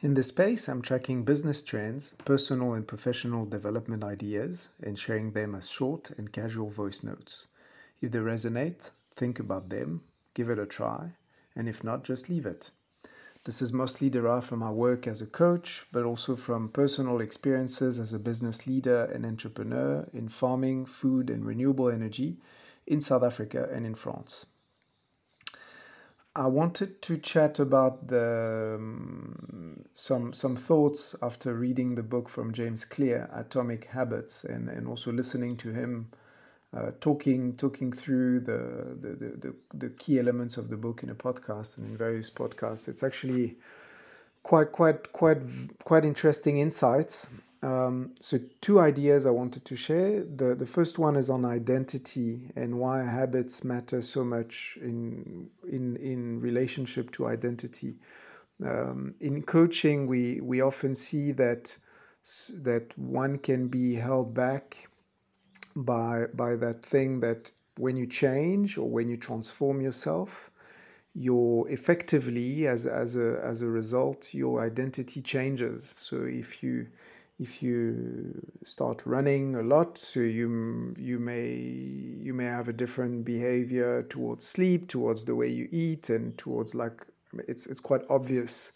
In this space, I'm tracking business trends, personal and professional development ideas, and sharing them as short and casual voice notes. If they resonate, think about them, give it a try, and if not, just leave it. This is mostly derived from my work as a coach, but also from personal experiences as a business leader and entrepreneur in farming, food, and renewable energy in South Africa and in France. I wanted to chat about the, um, some some thoughts after reading the book from James Clear, Atomic Habits, and, and also listening to him uh, talking talking through the, the, the, the, the key elements of the book in a podcast and in various podcasts. It's actually quite quite quite quite interesting insights um, so two ideas I wanted to share. The the first one is on identity and why habits matter so much in in in relationship to identity. Um, in coaching, we we often see that that one can be held back by by that thing that when you change or when you transform yourself, you're effectively as as a as a result your identity changes. So if you if you start running a lot so you you may you may have a different behavior towards sleep towards the way you eat and towards like it's it's quite obvious.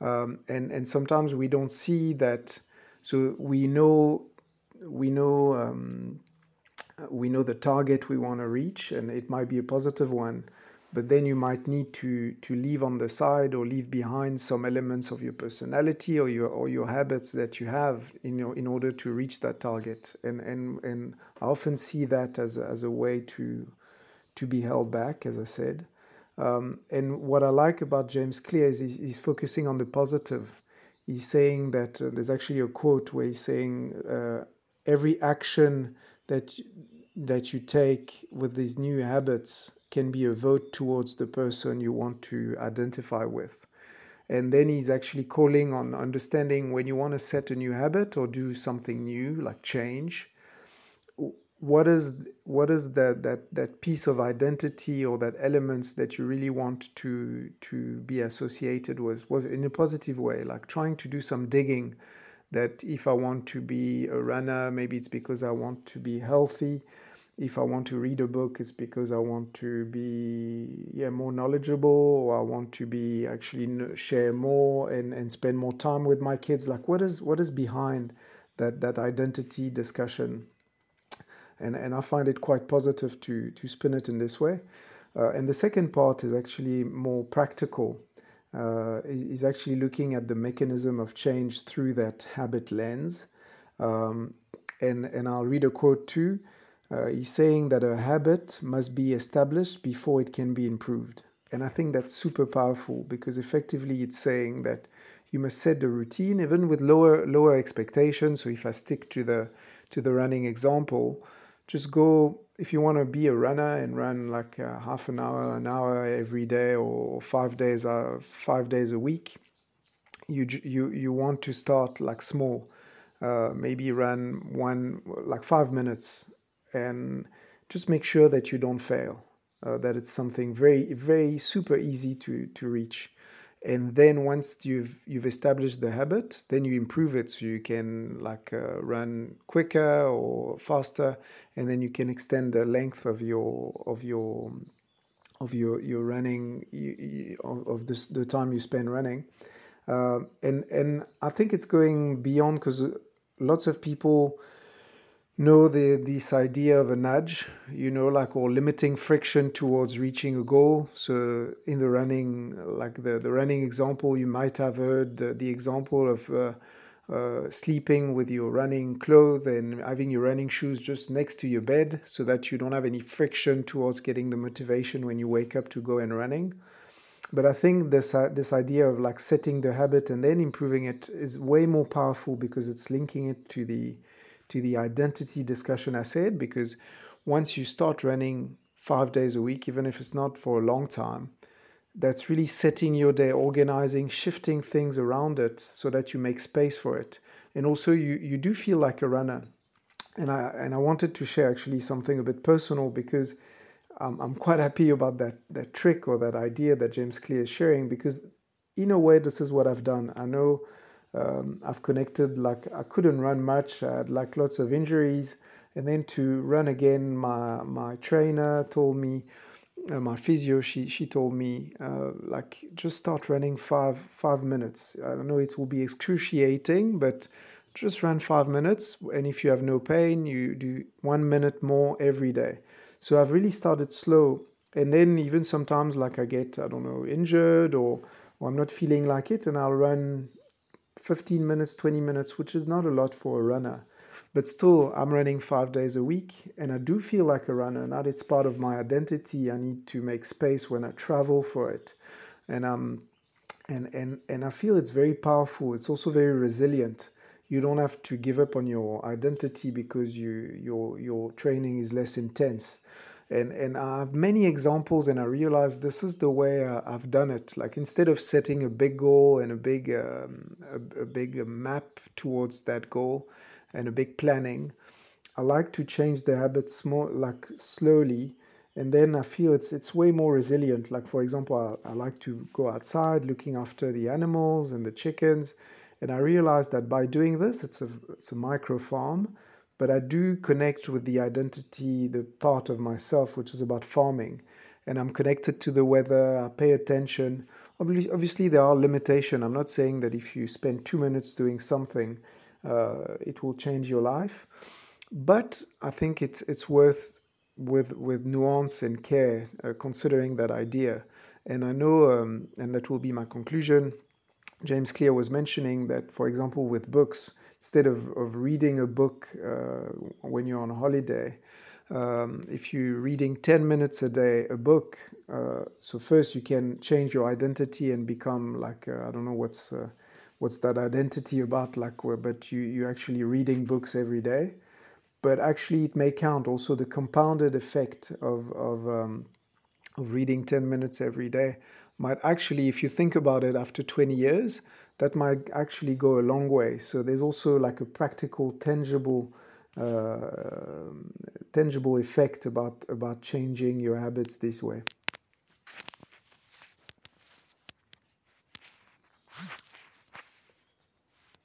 Um, and and sometimes we don't see that. So we know we know um, we know the target we want to reach and it might be a positive one but then you might need to to leave on the side or leave behind some elements of your personality or your or your habits that you have in your in order to reach that target. And and and I often see that as as a way to to be held back as I said. Um, and what I like about James Clear is he's, he's focusing on the positive. He's saying that uh, there's actually a quote where he's saying uh, every action that that you take with these new habits can be a vote towards the person you want to identify with. And then he's actually calling on understanding when you want to set a new habit or do something new, like change, what is what is that that that piece of identity or that elements that you really want to to be associated with was in a positive way like trying to do some digging that if i want to be a runner maybe it's because i want to be healthy if I want to read a book, it's because I want to be yeah more knowledgeable, or I want to be actually share more and, and spend more time with my kids. Like what is what is behind that that identity discussion? And and I find it quite positive to to spin it in this way. Uh, and the second part is actually more practical. Uh, is actually looking at the mechanism of change through that habit lens. Um, and and I'll read a quote too. Uh, he's saying that a habit must be established before it can be improved. And I think that's super powerful because effectively it's saying that you must set the routine even with lower lower expectations. So if I stick to the to the running example, just go if you want to be a runner and run like uh, half an hour, an hour every day, or five days, uh, five days a week. You you you want to start like small, uh, maybe run one like five minutes and just make sure that you don't fail. Uh, that it's something very, very super easy to to reach. And then once you've you've established the habit, then you improve it so you can like uh, run quicker or faster, and then you can extend the length of your of your of your your running of this the time you spend running. Uh, and and I think it's going beyond because lots of people know the this idea of a nudge you know like or limiting friction towards reaching a goal. So in the running like the the running example you might have heard the, the example of uh, uh, sleeping with your running clothes and having your running shoes just next to your bed so that you don't have any friction towards getting the motivation when you wake up to go and running. But i think this uh, this idea of like setting the habit and then improving it is way more powerful because it's linking it to the to the identity discussion I said, because once you start running five days a week, even if it's not for a long time, that's really setting your day, organizing, shifting things around it so that you make space for it. And also, you, you do feel like a runner. And I, and I wanted to share actually something a bit personal because I'm, I'm quite happy about that, that trick or that idea that James Clear is sharing because in a way, this is what I've done. I know um, I've connected, like, I couldn't run much, I had like lots of injuries. And then to run again, my, my trainer told me, uh, my physio, she, she told me, uh, like, just start running five, five minutes. I know it will be excruciating, but just run five minutes. And if you have no pain, you do one minute more every day. So I've really started slow. And then even sometimes, like, I get, I don't know, injured or, or I'm not feeling like it, and I'll run 15 minutes, 20 minutes, which is not a lot for a runner. But still, I'm running five days a week, and I do feel like a runner. Now it's part of my identity. I need to make space when I travel for it, and um, and and and I feel it's very powerful. It's also very resilient. You don't have to give up on your identity because you your your training is less intense and and I have many examples, and I realized this is the way uh, I've done it. Like instead of setting a big goal and a big um, a, a, big map towards that goal and a big planning, I like to change the habits more like slowly, and then I feel it's it's way more resilient. Like for example, I, I like to go outside, looking after the animals and the chickens, and I realized that by doing this, it's a it's a micro farm but I do connect with the identity, the part of myself, which is about farming. And I'm connected to the weather, I pay attention. Obviously, there are limitations. I'm not saying that if you spend two minutes doing something, uh, it will change your life. But I think it's, it's worth with, with nuance and care uh, considering that idea. And I know, um, and that will be my conclusion. James Clear was mentioning that, for example, with books, instead of, of reading a book uh, when you're on holiday, um, if you're reading 10 minutes a day a book, uh, so first you can change your identity and become like, uh, I don't know what's, uh, what's that identity about, like, but you, you're actually reading books every day. But actually, it may count also the compounded effect of, of, um, of reading 10 minutes every day might actually, if you think about it after 20 years, that might actually go a long way. So there's also like a practical, tangible, uh, tangible effect about about changing your habits this way.